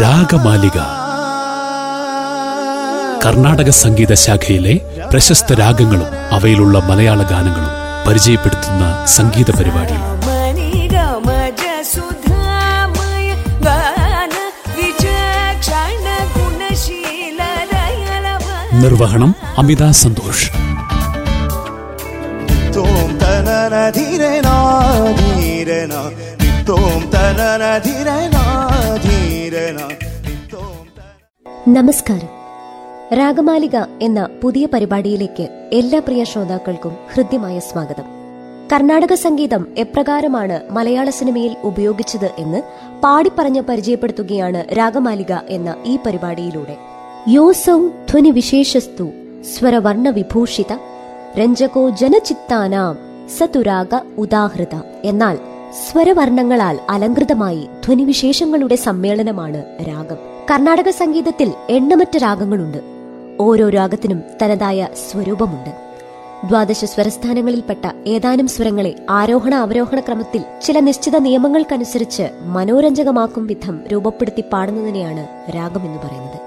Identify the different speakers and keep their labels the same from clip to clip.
Speaker 1: രാഗമാലിക. കർണാടക സംഗീത ശാഖയിലെ പ്രശസ്ത രാഗങ്ങളും അവയിലുള്ള മലയാള ഗാനങ്ങളും പരിചയപ്പെടുത്തുന്ന സംഗീത പരിപാടി. നിർവഹണം അമിത സന്തോഷ്.
Speaker 2: ധീരനാ ധീരനാ
Speaker 3: നമസ്കാരം. രാഗമാലിക എന്ന പുതിയ പരിപാടിയിലേക്ക് എല്ലാ പ്രിയ ശ്രോതാക്കൾക്കും ഹൃദ്യമായ സ്വാഗതം. കർണാടക സംഗീതം എപ്രകാരമാണ് മലയാള സിനിമയിൽ ഉപയോഗിച്ചത് എന്ന് പാടിപ്പറഞ്ഞ് പരിചയപ്പെടുത്തുകയാണ് രാഗമാലിക എന്ന ഈ പരിപാടിയിലൂടെ. യോസൗ ധ്വനി വിശേഷസ്തു സ്വരവർണ വിഭൂഷിത രഞ്ജകോ ജനചിത്താനാം സതുരാഗ ഉദാഹൃത എന്നാൽ സ്വരവർണങ്ങളാൽ അലങ്കൃതമായി ധ്വനിവിശേഷങ്ങളുടെ സമ്മേളനമാണ് രാഗം. കർണാടക സംഗീതത്തിൽ എണ്ണമറ്റ രാഗങ്ങളുണ്ട്. ഓരോ രാഗത്തിനും തനതായ സ്വരൂപമുണ്ട്. ദ്വാദശ സ്വരസ്ഥാനങ്ങളിൽപ്പെട്ട ഏതാനും സ്വരങ്ങളെ ആരോഹണ അവരോഹണ ക്രമത്തിൽ ചില നിശ്ചിത നിയമങ്ങൾക്കനുസരിച്ച് മനോരഞ്ജകമാക്കും വിധം രൂപപ്പെടുത്തി പാടുന്നതിനെയാണ് രാഗം എന്ന് പറയുന്നത്.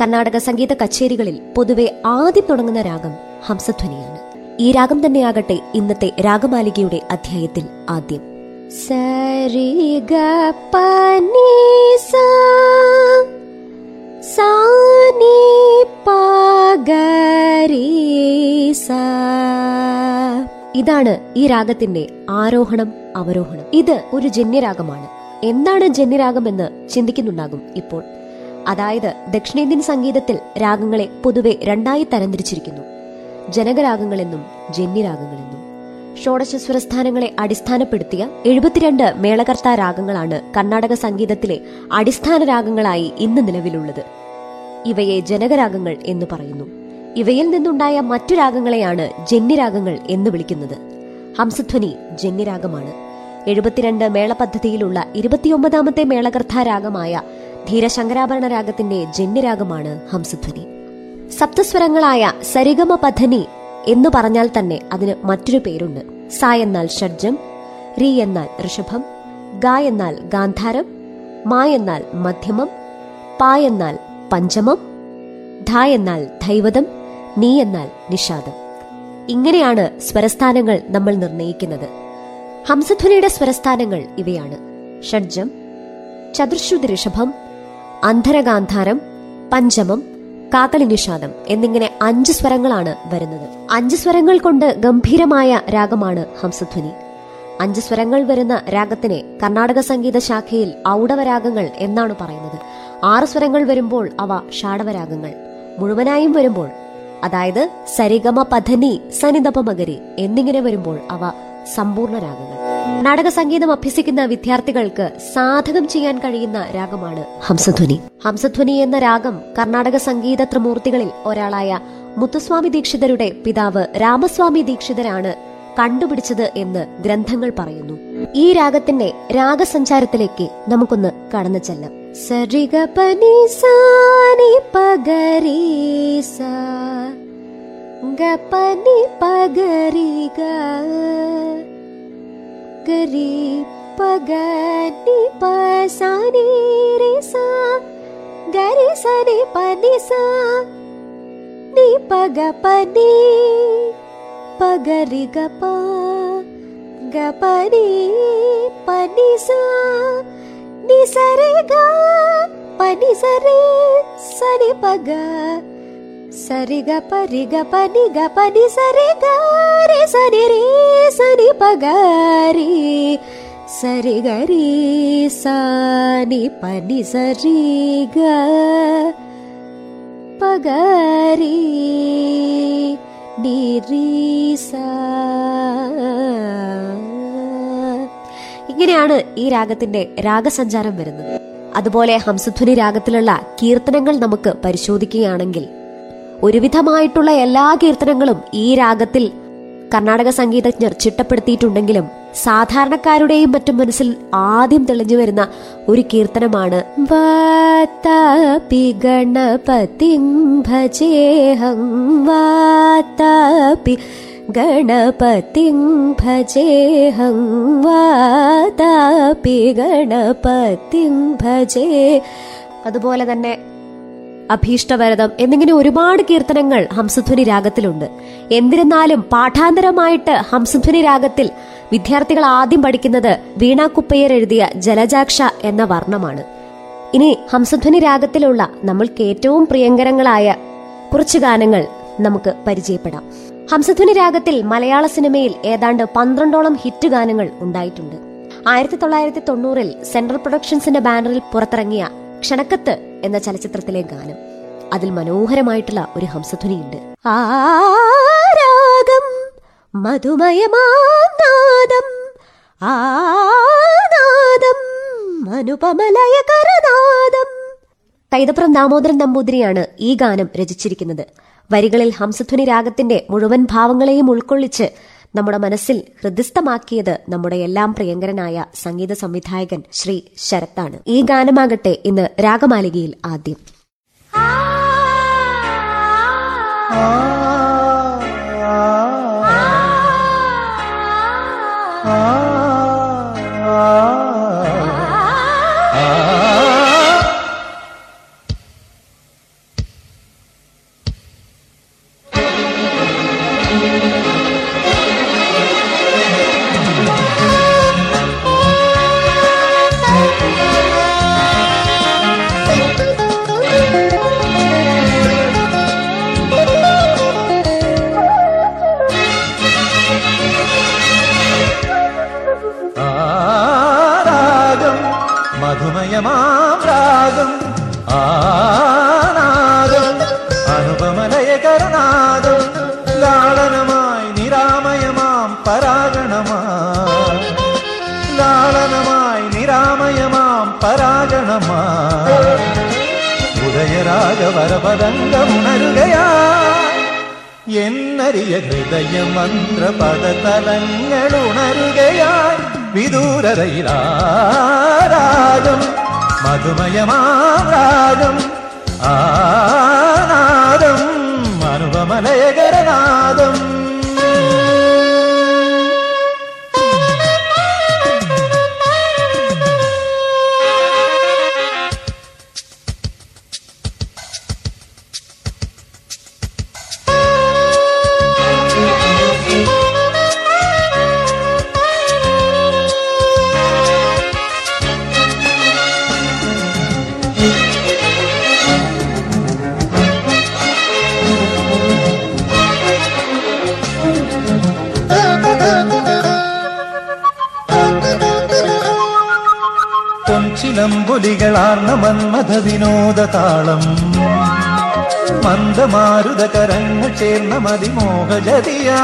Speaker 3: കർണാടക സംഗീത കച്ചേരികളിൽ പൊതുവെ ആദ്യം തുടങ്ങുന്ന രാഗം ഹംസധ്വനിയാണ്. ഈ രാഗം തന്നെയാകട്ടെ ഇന്നത്തെ രാഗമാലികയുടെ അധ്യായത്തിൽ ആദ്യം. സരി ഗ പനി സാനി ഇതാണ് ഈ രാഗത്തിന്റെ ആരോഹണം അവരോഹണം. ഇത് ഒരു ജന്യരാഗമാണ്. എന്താണ് ജന്യരാഗം എന്ന് ചിന്തിക്കുന്നുണ്ടാകും ഇപ്പോൾ. അതായത് ദക്ഷിണേന്ത്യൻ സംഗീതത്തിൽ രാഗങ്ങളെ പൊതുവെ രണ്ടായി തരംതിരിച്ചിരിക്കുന്നു. ജനകരാഗങ്ങളെന്നും ജന്യരാഗങ്ങളെന്നും. ഷോഡശ സ്വരസ്ഥാനങ്ങളെ അടിസ്ഥാനപ്പെടുത്തിയ എഴുപത്തിരണ്ട് മേളകർത്താ രാഗങ്ങളാണ് കർണാടക സംഗീതത്തിലെ അടിസ്ഥാന രാഗങ്ങളായി ഇന്ന് നിലവിലുള്ളത്. ഇവയെ ജനകരാഗങ്ങൾ എന്ന് പറയുന്നു. ഇവയിൽ നിന്നുണ്ടായ മറ്റു രാഗങ്ങളെയാണ് ജന്യരാഗങ്ങൾ എന്ന് വിളിക്കുന്നത്. ഹംസധ്വനി ജന്യരാഗമാണ് എഴുപത്തിരണ്ട് മേള പദ്ധതിയിലുള്ള ഇരുപത്തിയൊമ്പതാമത്തെ മേളകർത്താ രാഗമായ ധീരശങ്കരാഭരണ രാഗത്തിന്റെ ജന്യരാഗമാണ് ഹംസധ്വനി. സപ്തസ്വരങ്ങളായ സരിഗമ പധനി എന്ന് പറഞ്ഞാൽ തന്നെ അതിന് മറ്റൊരു പേരുണ്ട്. സ എന്നാൽ ഷഡ്ജം രി എന്നാൽ ഋഷഭം ഗ എന്നാൽ ഗാന്ധാരം മാ എന്നാൽ മധ്യമം പ എന്നാൽ പഞ്ചമം ധ എന്നാൽ ധൈവതം നീ എന്നാൽ നിഷാദം. ഇങ്ങനെയാണ് സ്വരസ്ഥാനങ്ങൾ നമ്മൾ നിർണയിക്കുന്നത്. ഹംസധ്വനിയുടെ സ്വരസ്ഥാനങ്ങൾ ഇവയാണ്. ഷഡ്ജം ചതുർശ്രുതി ഋഷഭം അന്ധരഗാന്ധാരം പഞ്ചമം കാകളി നിഷാദം എന്നിങ്ങനെ അഞ്ച് സ്വരങ്ങളാണ് വരുന്നത്. അഞ്ച് സ്വരങ്ങൾ കൊണ്ട് ഗംഭീരമായ രാഗമാണ് ഹംസധ്വനി. അഞ്ച് സ്വരങ്ങൾ വരുന്ന രാഗത്തിനെ കർണാടക സംഗീത ശാഖയിൽ ഔടവരാഗങ്ങൾ എന്നാണ് പറയുന്നത്. ആറ് സ്വരങ്ങൾ വരുമ്പോൾ അവ ഷാഡവരാഗങ്ങൾ മുഴുവനായും വരുമ്പോൾ അതായത് സരിഗമ പധനി സനിതപമകരി എന്നിങ്ങനെ വരുമ്പോൾ അവ സമ്പൂർണ രാഗങ്ങൾ. കർണാടക സംഗീതം അഭ്യസിക്കുന്ന വിദ്യാർത്ഥികൾക്ക് സാധകം ചെയ്യാൻ കഴിയുന്ന രാഗമാണ് ഹംസധ്വനി. ഹംസധ്വനി എന്ന രാഗം കർണാടക സംഗീത ത്രിമൂർത്തികളിൽ ഒരാളായ മുത്തുസ്വാമി ദീക്ഷിതരുടെ പിതാവ് രാമസ്വാമി ദീക്ഷിതരാണ് കണ്ടുപിടിച്ചത് എന്ന് ഗ്രന്ഥങ്ങൾ പറയുന്നു. ഈ രാഗത്തിന്റെ രാഗസഞ്ചാരത്തിലേക്ക് നമുക്കൊന്ന് കടന്നു ചെല്ലാം. സരിഗ പനി സാനി പഗരി സാ ഗപനി പഗരി करी पगनि पसनि रे सा गरि सनि पनि सा नि पग पनि पगरि गप गपनि पनि सा नि सरे गा पनि सरे सनि ग निगरि गीसाग रि गी गरे രി സനി പനി സരി ഗ പഗരി നി സ. ഇങ്ങനെയാണ് ഈ രാഗത്തിന്റെ രാഗസഞ്ചാരം വരുന്നത്. അതുപോലെ ഹംസധ്വനി രാഗത്തിലുള്ള കീർത്തനങ്ങൾ നമുക്ക് പരിശോധിക്കുകയാണെങ്കിൽ ഒരുവിധമായിട്ടുള്ള എല്ലാ കീർത്തനങ്ങളും ഈ രാഗത്തിൽ കർണാടക സംഗീതജ്ഞർ ചിട്ടപ്പെടുത്തിയിട്ടുണ്ടെങ്കിലും സാധാരണക്കാരുടെയും മറ്റും മനസ്സിൽ ആദ്യം തെളിഞ്ഞു വരുന്ന ഒരു കീർത്തനമാണ് ഗണപതിം ഭജേഹം ഗണപതിം ഭജേഹം വാതാപി ഗണപതിം ഭജേ അതുപോലെ തന്നെ അഭീഷ്ടവരതം എന്നിങ്ങനെ ഒരുപാട് കീർത്തനങ്ങൾ ഹംസധ്വനി രാഗത്തിലുണ്ട്. എന്നിരുന്നാലും പാഠാന്തരമായിട്ട് ഹംസധ്വനി രാഗത്തിൽ വിദ്യാർത്ഥികൾ ആദ്യം പഠിക്കുന്നത് വീണ കുപ്പയ്യർ എഴുതിയ ജലജാക്ഷ എന്ന വർണമാണ്. ഇനി ഹംസധ്വനി രാഗത്തിലുള്ള നമ്മൾക്ക് ഏറ്റവും പ്രിയങ്കരങ്ങളായ കുറച്ച് ഗാനങ്ങൾ നമുക്ക് പരിചയപ്പെടാം. ഹംസധ്വനി രാഗത്തിൽ മലയാള സിനിമയിൽ ഏതാണ്ട് പന്ത്രണ്ടോളം ഹിറ്റ് ഗാനങ്ങൾ ഉണ്ടായിട്ടുണ്ട്. ആയിരത്തി തൊള്ളായിരത്തി തൊണ്ണൂറിൽ സെൻട്രൽ പ്രൊഡക്ഷൻസിന്റെ ബാനറിൽ പുറത്തിറങ്ങിയ ക്ഷണക്കത്ത് എന്ന ചലച്ചിത്രത്തിലെ ഗാനം അതിൽ മനോഹരമായിട്ടുള്ള ഒരു ഹംസധ്വനിയുണ്ട്. ആരാഗം മധുമയമാനാദം ആനാദം അനുപമലയകരനാദം. കൈതപ്രം ദാമോദരൻ നമ്പൂതിരിയാണ് ഈ ഗാനം രചിച്ചിരിക്കുന്നത്. വരികളിൽ ഹംസധ്വനി രാഗത്തിന്റെ മുഴുവൻ ഭാവങ്ങളെയും ഉൾക്കൊള്ളിച്ച് നമ്മുടെ മനസ്സിൽ ഹൃദയസ്ഥമാക്കിയത് നമ്മുടെ എല്ലാം പ്രിയങ്കരനായ സംഗീത സംവിധായകൻ ശ്രീ ശരത്താണ്. ഈ ഗാനമാകട്ടെ ഇന്ന് രാഗമാലികയിൽ ആദ്യം.
Speaker 4: ആരാഗം ഉദയരാഗവരപദംഗമുണരുകയാ എന്നറിയ ഹൃദയ മന്ത്രപദതലങ്ങൾ ഉണരുകയായി വിദൂരതയിലാരാഗം മധുമയമാം രാഗം മന്മഥ വിനോദ താളം മന്ദമാരുത കരങ്ങൾ ചേർന്ന മതിമോഹജതിയാ.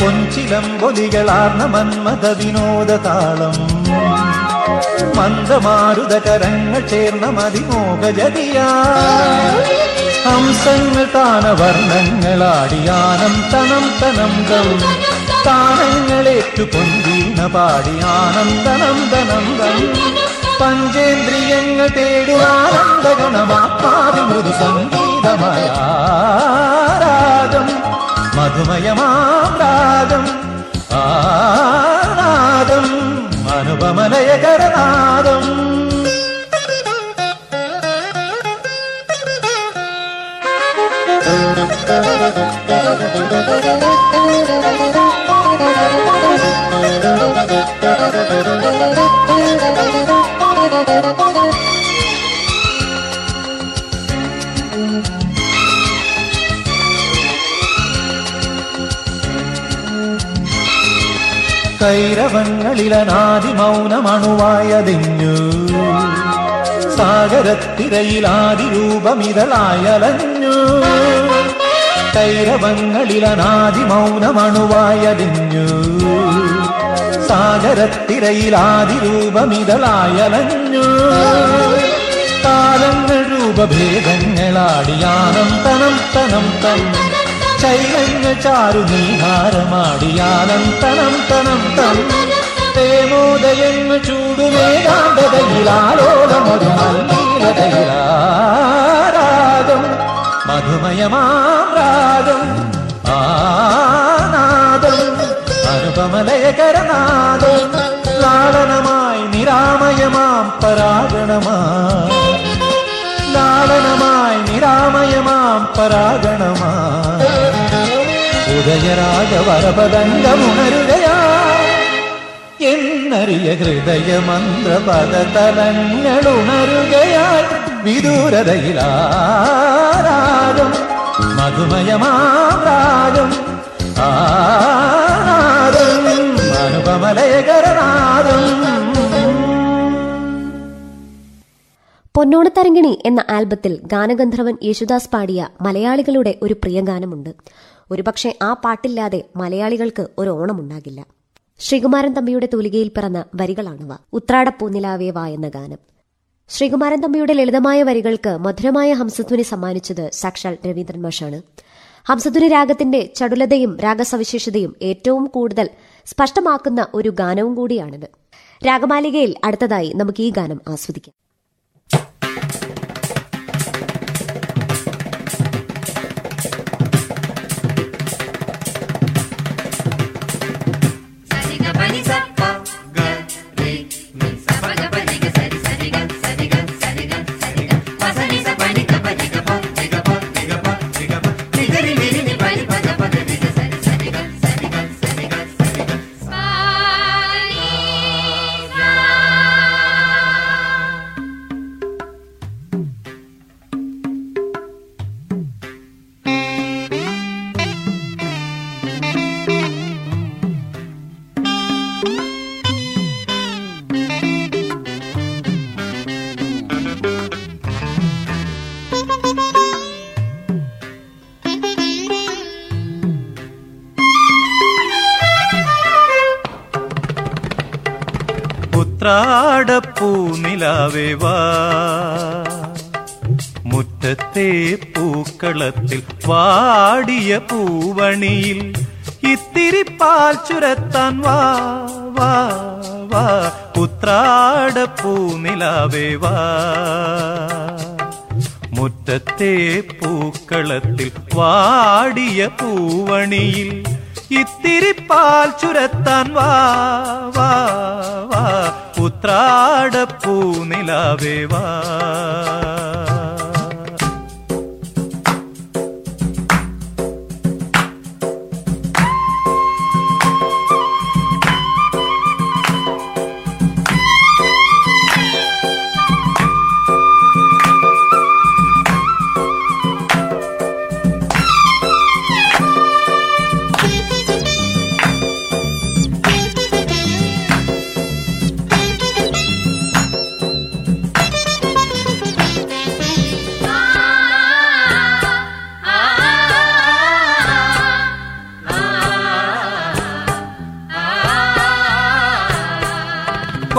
Speaker 4: പൊൻചിലമ്പൊലികളാർന്ന മന്മഥ വിനോദ താളം മന്ദമാരുത കരങ്ങൾ ചേർന്ന മതിമോഹജതിയ. ഹംസങ്ങൾ താനവർണങ്ങളാടിയാനം തനം തനം ഗം താനങ്ങളേറ്റു പൊന്തീന പാടിയാനം തനം തനം പഞ്ചേന്ദ്രിയങ്ങൾ തേടുവാനന്ദഗണമാത്മാവി മൃദു സംഗീതമായ രാഗം മധുമയമാം രാഗം ആനാദം അനുപമലയകരനാദം കൈരവങ്ങളിലനാദി മൗനമണുവായതിഞ്ഞു സാഗരത്തിരയിലാദി രൂപമിതളായലഞ്ഞു കൈരവങ്ങളിലനാദി മൗനമണുവായതിഞ്ഞു സാഗരത്തിരയിലാദി താരങ്ങൾ രൂപഭേദങ്ങളാടിയാനം തനം തനം തം ചൈതന്യ ചാരു നീഹാരമാടിയാനം തനം തനം തം പ്രേമോദയങ്ങൾ ചൂടുമേകാന്തതയിലാലോകമൊരു മല്ലീലതയിലാരാഗം മധുമയമാം രാഗം. അനുപമലയകരനാദം ലാളനമായി നിരാമയമാം പരാഗണമായി ലാളനമായി നിരാമയമാം പരാഗണമായി ഉദയരാഗവരപദംഗമുണരുകയാ എന്നറിയ ഹൃദയമന്ത്രപദതലങ്ങളുണരുകയായി വിദൂരതയിലാരാഗം മധുമയമാം രാഗം. ആനാദം അനുപമലയകരനാദം.
Speaker 3: പൊന്നോണത്തരങ്കിണി എന്ന ആൽബത്തിൽ ഗാനഗന്ധർവൻ യേശുദാസ് പാടിയ മലയാളികളുടെ ഒരു പ്രിയ ഗാനമുണ്ട് ഒരുപക്ഷെ ആ പാട്ടില്ലാതെ മലയാളികൾക്ക് ഒരു ഓണമുണ്ടാകില്ല. ശ്രീകുമാരൻ തമ്പിയുടെ തൂലികയിൽ പിറന്ന വരികളാണവ. ഉത്രാടപ്പൂനിലാവേ എന്ന ഗാനം. ശ്രീകുമാരൻ തമ്പിയുടെ ലളിതമായ വരികൾക്ക് മധുരമായ ഹംസധ്വനി സമ്മാനിച്ചത് സാക്ഷാൽ രവീന്ദ്രൻ മാഷാണ്. ഹംസധ്വനി രാഗത്തിന്റെ ചടുലതയും രാഗസവിശേഷതയും ഏറ്റവും കൂടുതൽ സ്പഷ്ടമാക്കുന്ന ഒരു ഗാനവും കൂടിയാണിത്. രാഗമാലികയിൽ അടുത്തതായി നമുക്ക് ഈ ഗാനം ആസ്വദിക്കാം.
Speaker 4: പൂക്കളത്തിൽ വാടിയ പൂവണിയിൽ ഇത്തിരി പാൽ ചുരത്താൻ വാ വാ വാ ഉത്രാടപ്പൂനിലാവേ വാ മുറ്റത്തെ പൂക്കളത്തിൽ വാടിയ പൂവണിയിൽ ഇത്തിരി പാൽ ചുരത്താൻ വാ വാ വാ ഉത്രാടപ്പൂനിലാവേ വാ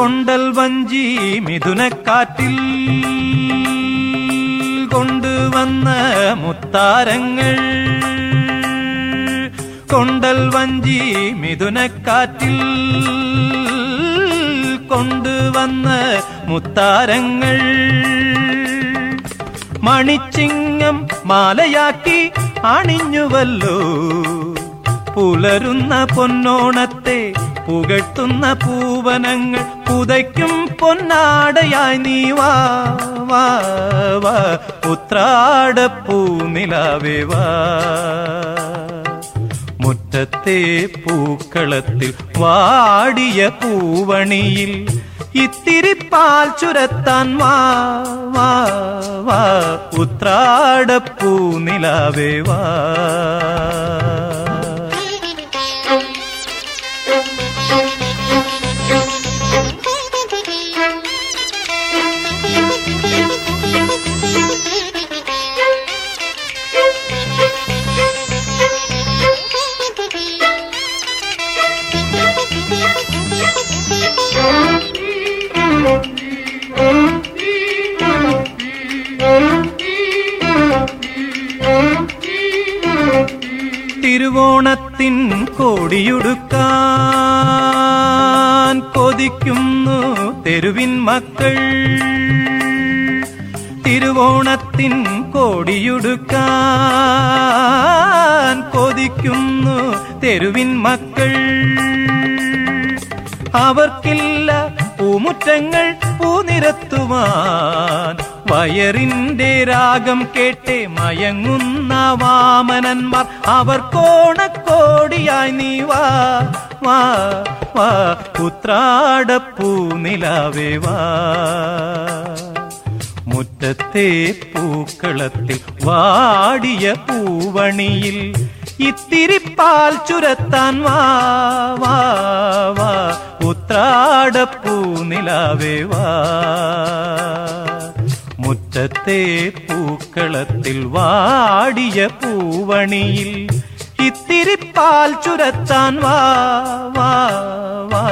Speaker 4: കൊണ്ടൽ വഞ്ചി മിഥുനക്കാറ്റിൽ കൊണ്ടുവന്ന മുത്താരങ്ങൾ. കൊണ്ടൽ വഞ്ചി മിഥുനക്കാറ്റിൽ കൊണ്ടുവന്ന മുത്താരങ്ങൾ. മണിച്ചിങ്ങം മാലയാക്കി അണിഞ്ഞുവല്ലോ. പുലരുന്ന പൊന്നോണത്തെ പുകഴ്ത്തുന്ന പൂവനങ്ങൾ പുതയ്ക്കും പൊന്നാടയായി നീ വാ വാ വാ. ഉത്രാടപ്പൂനിലാവേ വാ. മുറ്റത്തെ പൂക്കളത്തിൽ വാടിയ പൂവണിയിൽ ഇത്തിരി പാൽ ചുരത്താൻ വാ വാ വാ. ഉത്രാടപ്പൂനിലാവേ വാ. പൂമുറ്റങ്ങൾ പൂനിരത്തുവാൻ വയറിന്റെ രാഗം കേട്ടേ മയങ്ങുന്ന വാമനന്മാർ അവർ കോണക്കോടിയായി നീ വാ വാ വാ പുത്രാടപ്പൂനിലാവേ വാ. മുറ്റത്തെ പൂക്കളത്തിൽ വാടിയ പൂവണിയിൽ ഇത്തിരി പാൽ ചുരത്താൻ വാ വാ വാ ഉത്രാടപ്പൂ നിലാവേ വാ മുറ്റത്തെ പൂക്കളത്തിൽ വാടിയ പൂവണിയിൽ ഇത്തിരി പാൽ ചുരത്താൻ വാ വാ വാ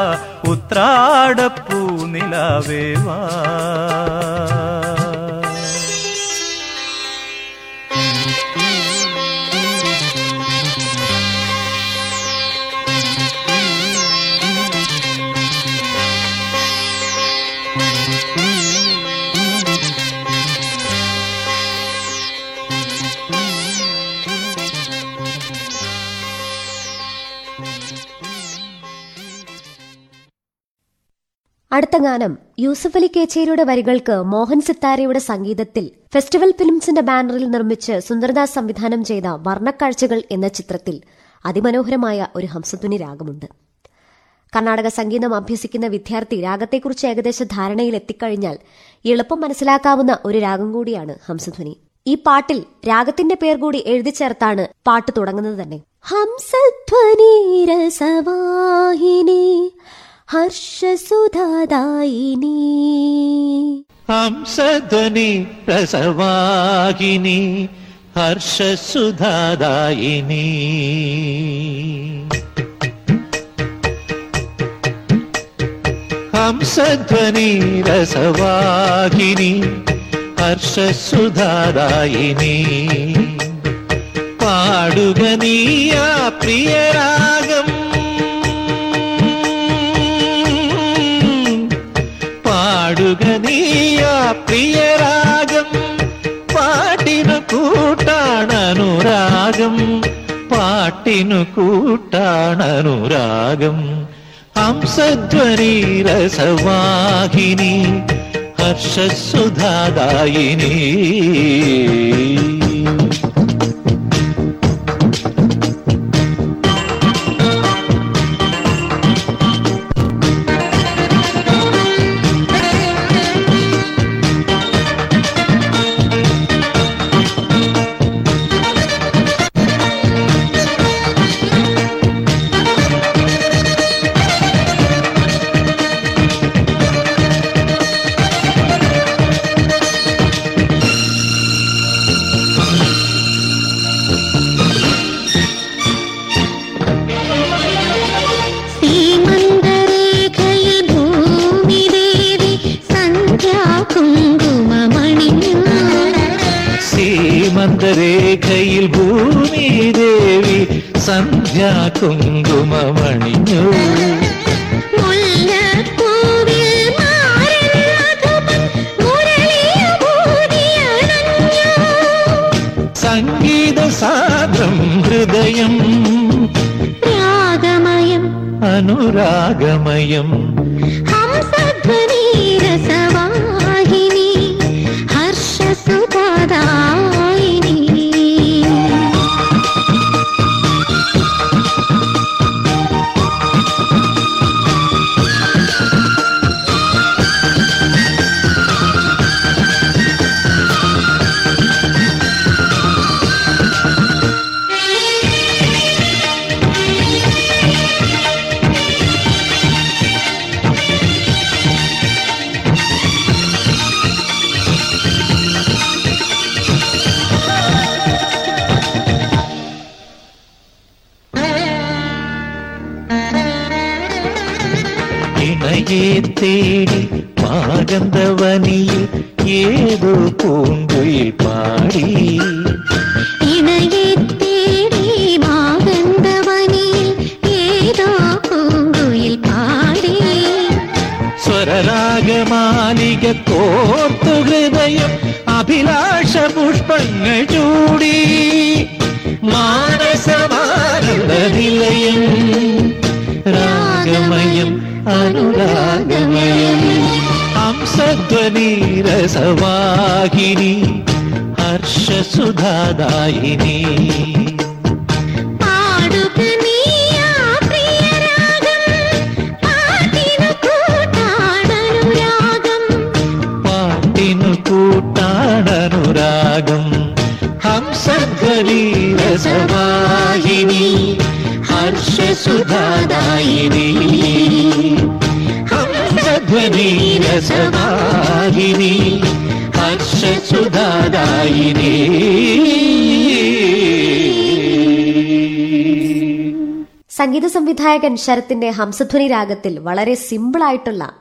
Speaker 4: ഉത്രാടപ്പൂ നിലാവേ വാ
Speaker 3: അടുത്ത ഗാനം യൂസഫ് അലി കേച്ചേരിയുടെ വരികൾക്ക് മോഹൻ സിത്താരയുടെ സംഗീതത്തിൽ ഫെസ്റ്റിവൽ ഫിലിംസിന്റെ ബാനറിൽ നിർമ്മിച്ച് സുന്ദർദാസ് സംവിധാനം ചെയ്ത വർണക്കാഴ്ചകൾ എന്ന ചിത്രത്തിൽ അതിമനോഹരമായ ഒരു ഹംസധ്വനി രാഗമുണ്ട്. കർണാടക സംഗീതം അഭ്യസിക്കുന്ന വിദ്യാർത്ഥി രാഗത്തെക്കുറിച്ച് ഏകദേശ ധാരണയിൽ എത്തിക്കഴിഞ്ഞാൽ എളുപ്പം മനസ്സിലാക്കാവുന്ന ഒരു രാഗം കൂടിയാണ് ഹംസധ്വനി. ഈ പാട്ടിൽ രാഗത്തിന്റെ പേർ കൂടി എഴുതി ചേർത്താണ് പാട്ട് തുടങ്ങുന്നത് തന്നെ. ഹംസധ്വനി രസവാഹിനി ഹർഷസുധാദായിനി
Speaker 5: ഹംസധ്വനി രസവാഹിനി ഹർഷസുധാദായിനി ഹംസധ്വനി രസവാഹിനി ഹർഷസുധാദായിനി പാടുക നീയാ പാടുക നീയാ പ്രിയരാഗം. പാട്ടിനു കൂട്ടാണനുരാഗം പാട്ടിനു കൂട്ടാണനുരാഗം ഹംസധ്വനി രസവാഹിനി ഹർഷസുധാദായിനി.
Speaker 6: സീമന്തരേഖയിൽ
Speaker 5: ഭൂമി ദേവി സന്ധ്യാ
Speaker 6: കുങ്കുമണിഞ്ഞു.
Speaker 5: സംഗീത സാന്ദ്രം ഹൃദയം
Speaker 6: രാഗമയം
Speaker 5: അനുരാഗമയം
Speaker 6: ഹംസധ്വനി രസവാഹിനി ഹർഷസുധാദായിനി
Speaker 5: തേടി മാഗന്ധവനിയിൽ ഏതോ പൂങ്കുയിൽ പാടി.
Speaker 6: ഇണയെ തേടി ഏതോ പൂങ്കുയിൽ പാടി.
Speaker 5: സ്വരരാഗമാലിക കോർത്തു ഹൃദയം അഭിലാഷ പുഷ്പങ്ങൾ ചൂടി. മാനസമാനന്ദ നിലയം രാഗമയം അനുരാഗമയം ഹംസധ്വനി രസവാഹിനി ഹർഷസുധാദായിനി ഹർഷസുധാദായിനി ഹർഷ ഹർഷസുധാദായിനി
Speaker 3: സംഗീത സംവിധായകൻ ശരത്തിന്റെ ഹംസധ്വനി രാഗത്തിൽ വളരെ സിമ്പിൾ ആയിട്ടുള്ള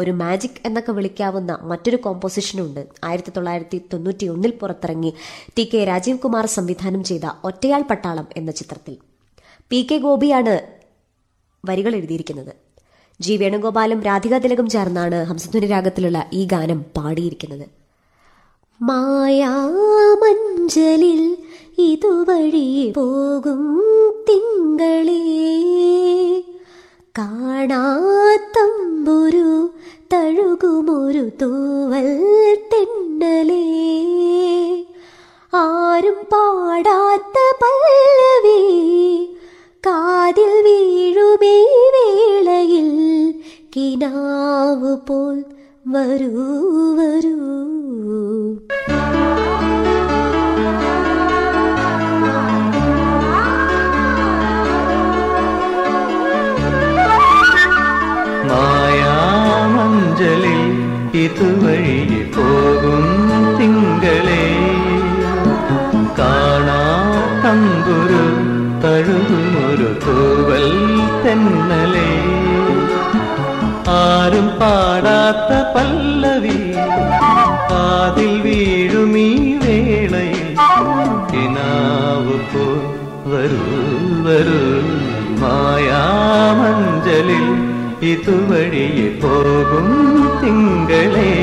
Speaker 3: ഒരു മാജിക് എന്നൊക്കെ വിളിക്കാവുന്ന മറ്റൊരു കോമ്പോസിഷനുണ്ട്. ആയിരത്തി തൊള്ളായിരത്തി തൊണ്ണൂറ്റി ഒന്നിൽ പുറത്തിറങ്ങി ടി കെ രാജീവ് കുമാർ സംവിധാനം ചെയ്ത ഒറ്റയാൾ പട്ടാളം എന്ന ചിത്രത്തിൽ. പി കെ ഗോപിയാണ് വരികൾ എഴുതിയിരിക്കുന്നത്. ജി വേണുഗോപാലും രാധിക തിലകും ചേർന്നാണ് ഹംസധ്വനി രാഗത്തിലുള്ള ഈ ഗാനം പാടിയിരിക്കുന്നത്. മായാമഞ്ചലിൽ ഇതുവഴി പോകും തിങ്കളേ. കാണാത്തമ്പുരു തഴുകുമൊരു തൂവൽ തെന്നലേ. ആരും പാടാത്ത പല്ലവി കാതിൽ വീഴുമേ വേളയിൽ. കിനാവ് പോൽ വരൂ വരൂ.
Speaker 7: മായാമഞ്ചലിൽ ഇതുവഴി പോകും ഇതുവഴിയെ പോകും തിങ്കളേ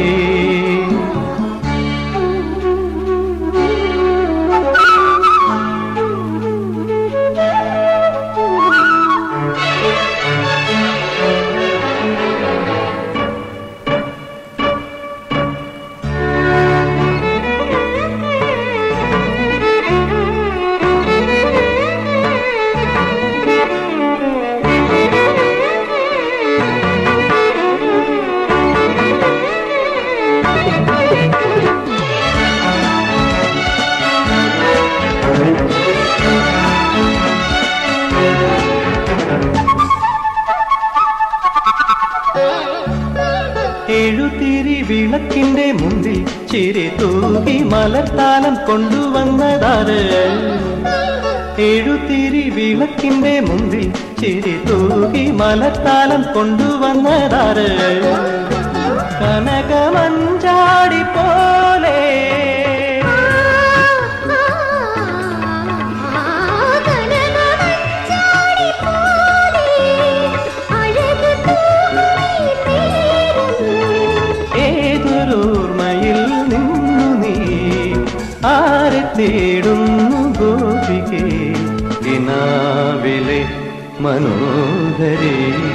Speaker 4: मनो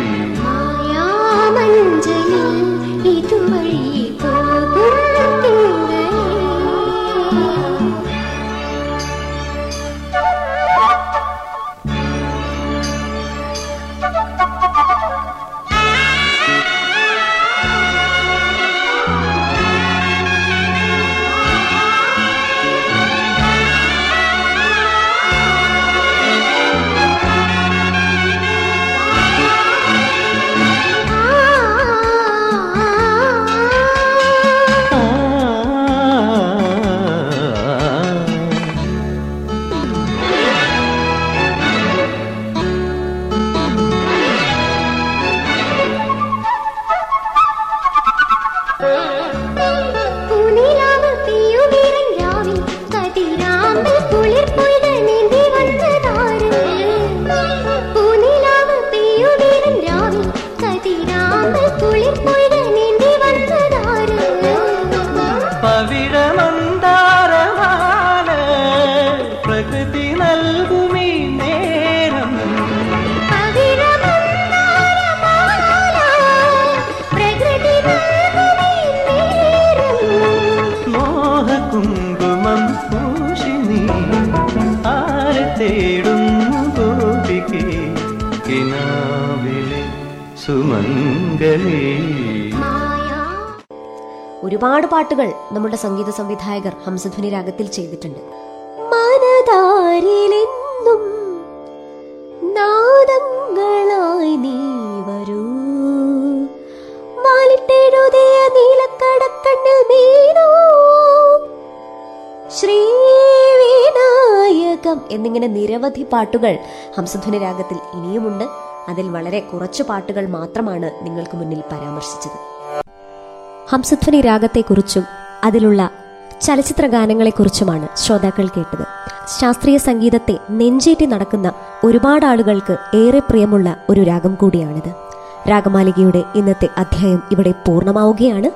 Speaker 6: മായാ.
Speaker 3: ഒരുപാട് പാട്ടുകൾ നമ്മുടെ സംഗീത സംവിധായകർ ഹംസധ്വനി രാഗത്തിൽ ചെയ്തിട്ടുണ്ട്. മനതാരിലെന്നും നാദങ്ങളായി നീ വരൂ. മാലിട്ടെഴുതിയ നീലക്കടക്കണ്ണിൽ മീനോ ശ്രീവിനായകം എന്നിങ്ങനെ നിരവധി പാട്ടുകൾ ഹംസധ്വനി രാഗത്തിൽ ഇനിയുമുണ്ട്. അതിൽ വളരെ കുറച്ച് പാട്ടുകൾ മാത്രമാണ് നിങ്ങൾക്ക് മുന്നിൽ പരാമർശിച്ചത്. ഹംസധ്വനി രാഗത്തെക്കുറിച്ചും അതിലുള്ള ചലച്ചിത്ര ഗാനങ്ങളെക്കുറിച്ചുമാണ് ശ്രോതാക്കൾ കേട്ടത്. ശാസ്ത്രീയ സംഗീതത്തെ നെഞ്ചേറ്റി നടക്കുന്ന ഒരുപാട് ആളുകൾക്ക് ഏറെ പ്രിയമുള്ള ഒരു രാഗം കൂടിയാണിത്. രാഗമാലികയുടെ ഇന്നത്തെ അധ്യായം ഇവിടെ പൂർണമാവുകയാണ്.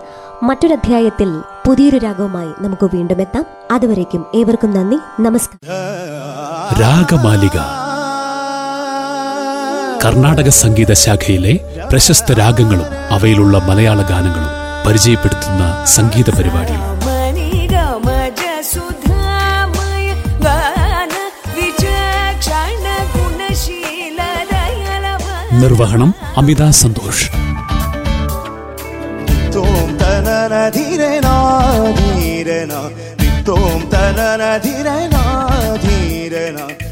Speaker 3: മറ്റൊരധ്യായത്തിൽ പുതിയൊരു രാഗവുമായി നമുക്ക് വീണ്ടും എത്താം. അതുവരേക്കും ഏവർക്കും നന്ദി. നമസ്കാരം.
Speaker 1: രാഗമാലിക. കർണാടക സംഗീത ശാഖയിലെ പ്രശസ്ത രാഗങ്ങളും അവയിലുള്ള മലയാള ഗാനങ്ങളും പരിചയപ്പെടുത്തുന്ന സംഗീത പരിപാടി നിർവഹണം അമിത സന്തോഷ്.
Speaker 2: ധീരന ധീരന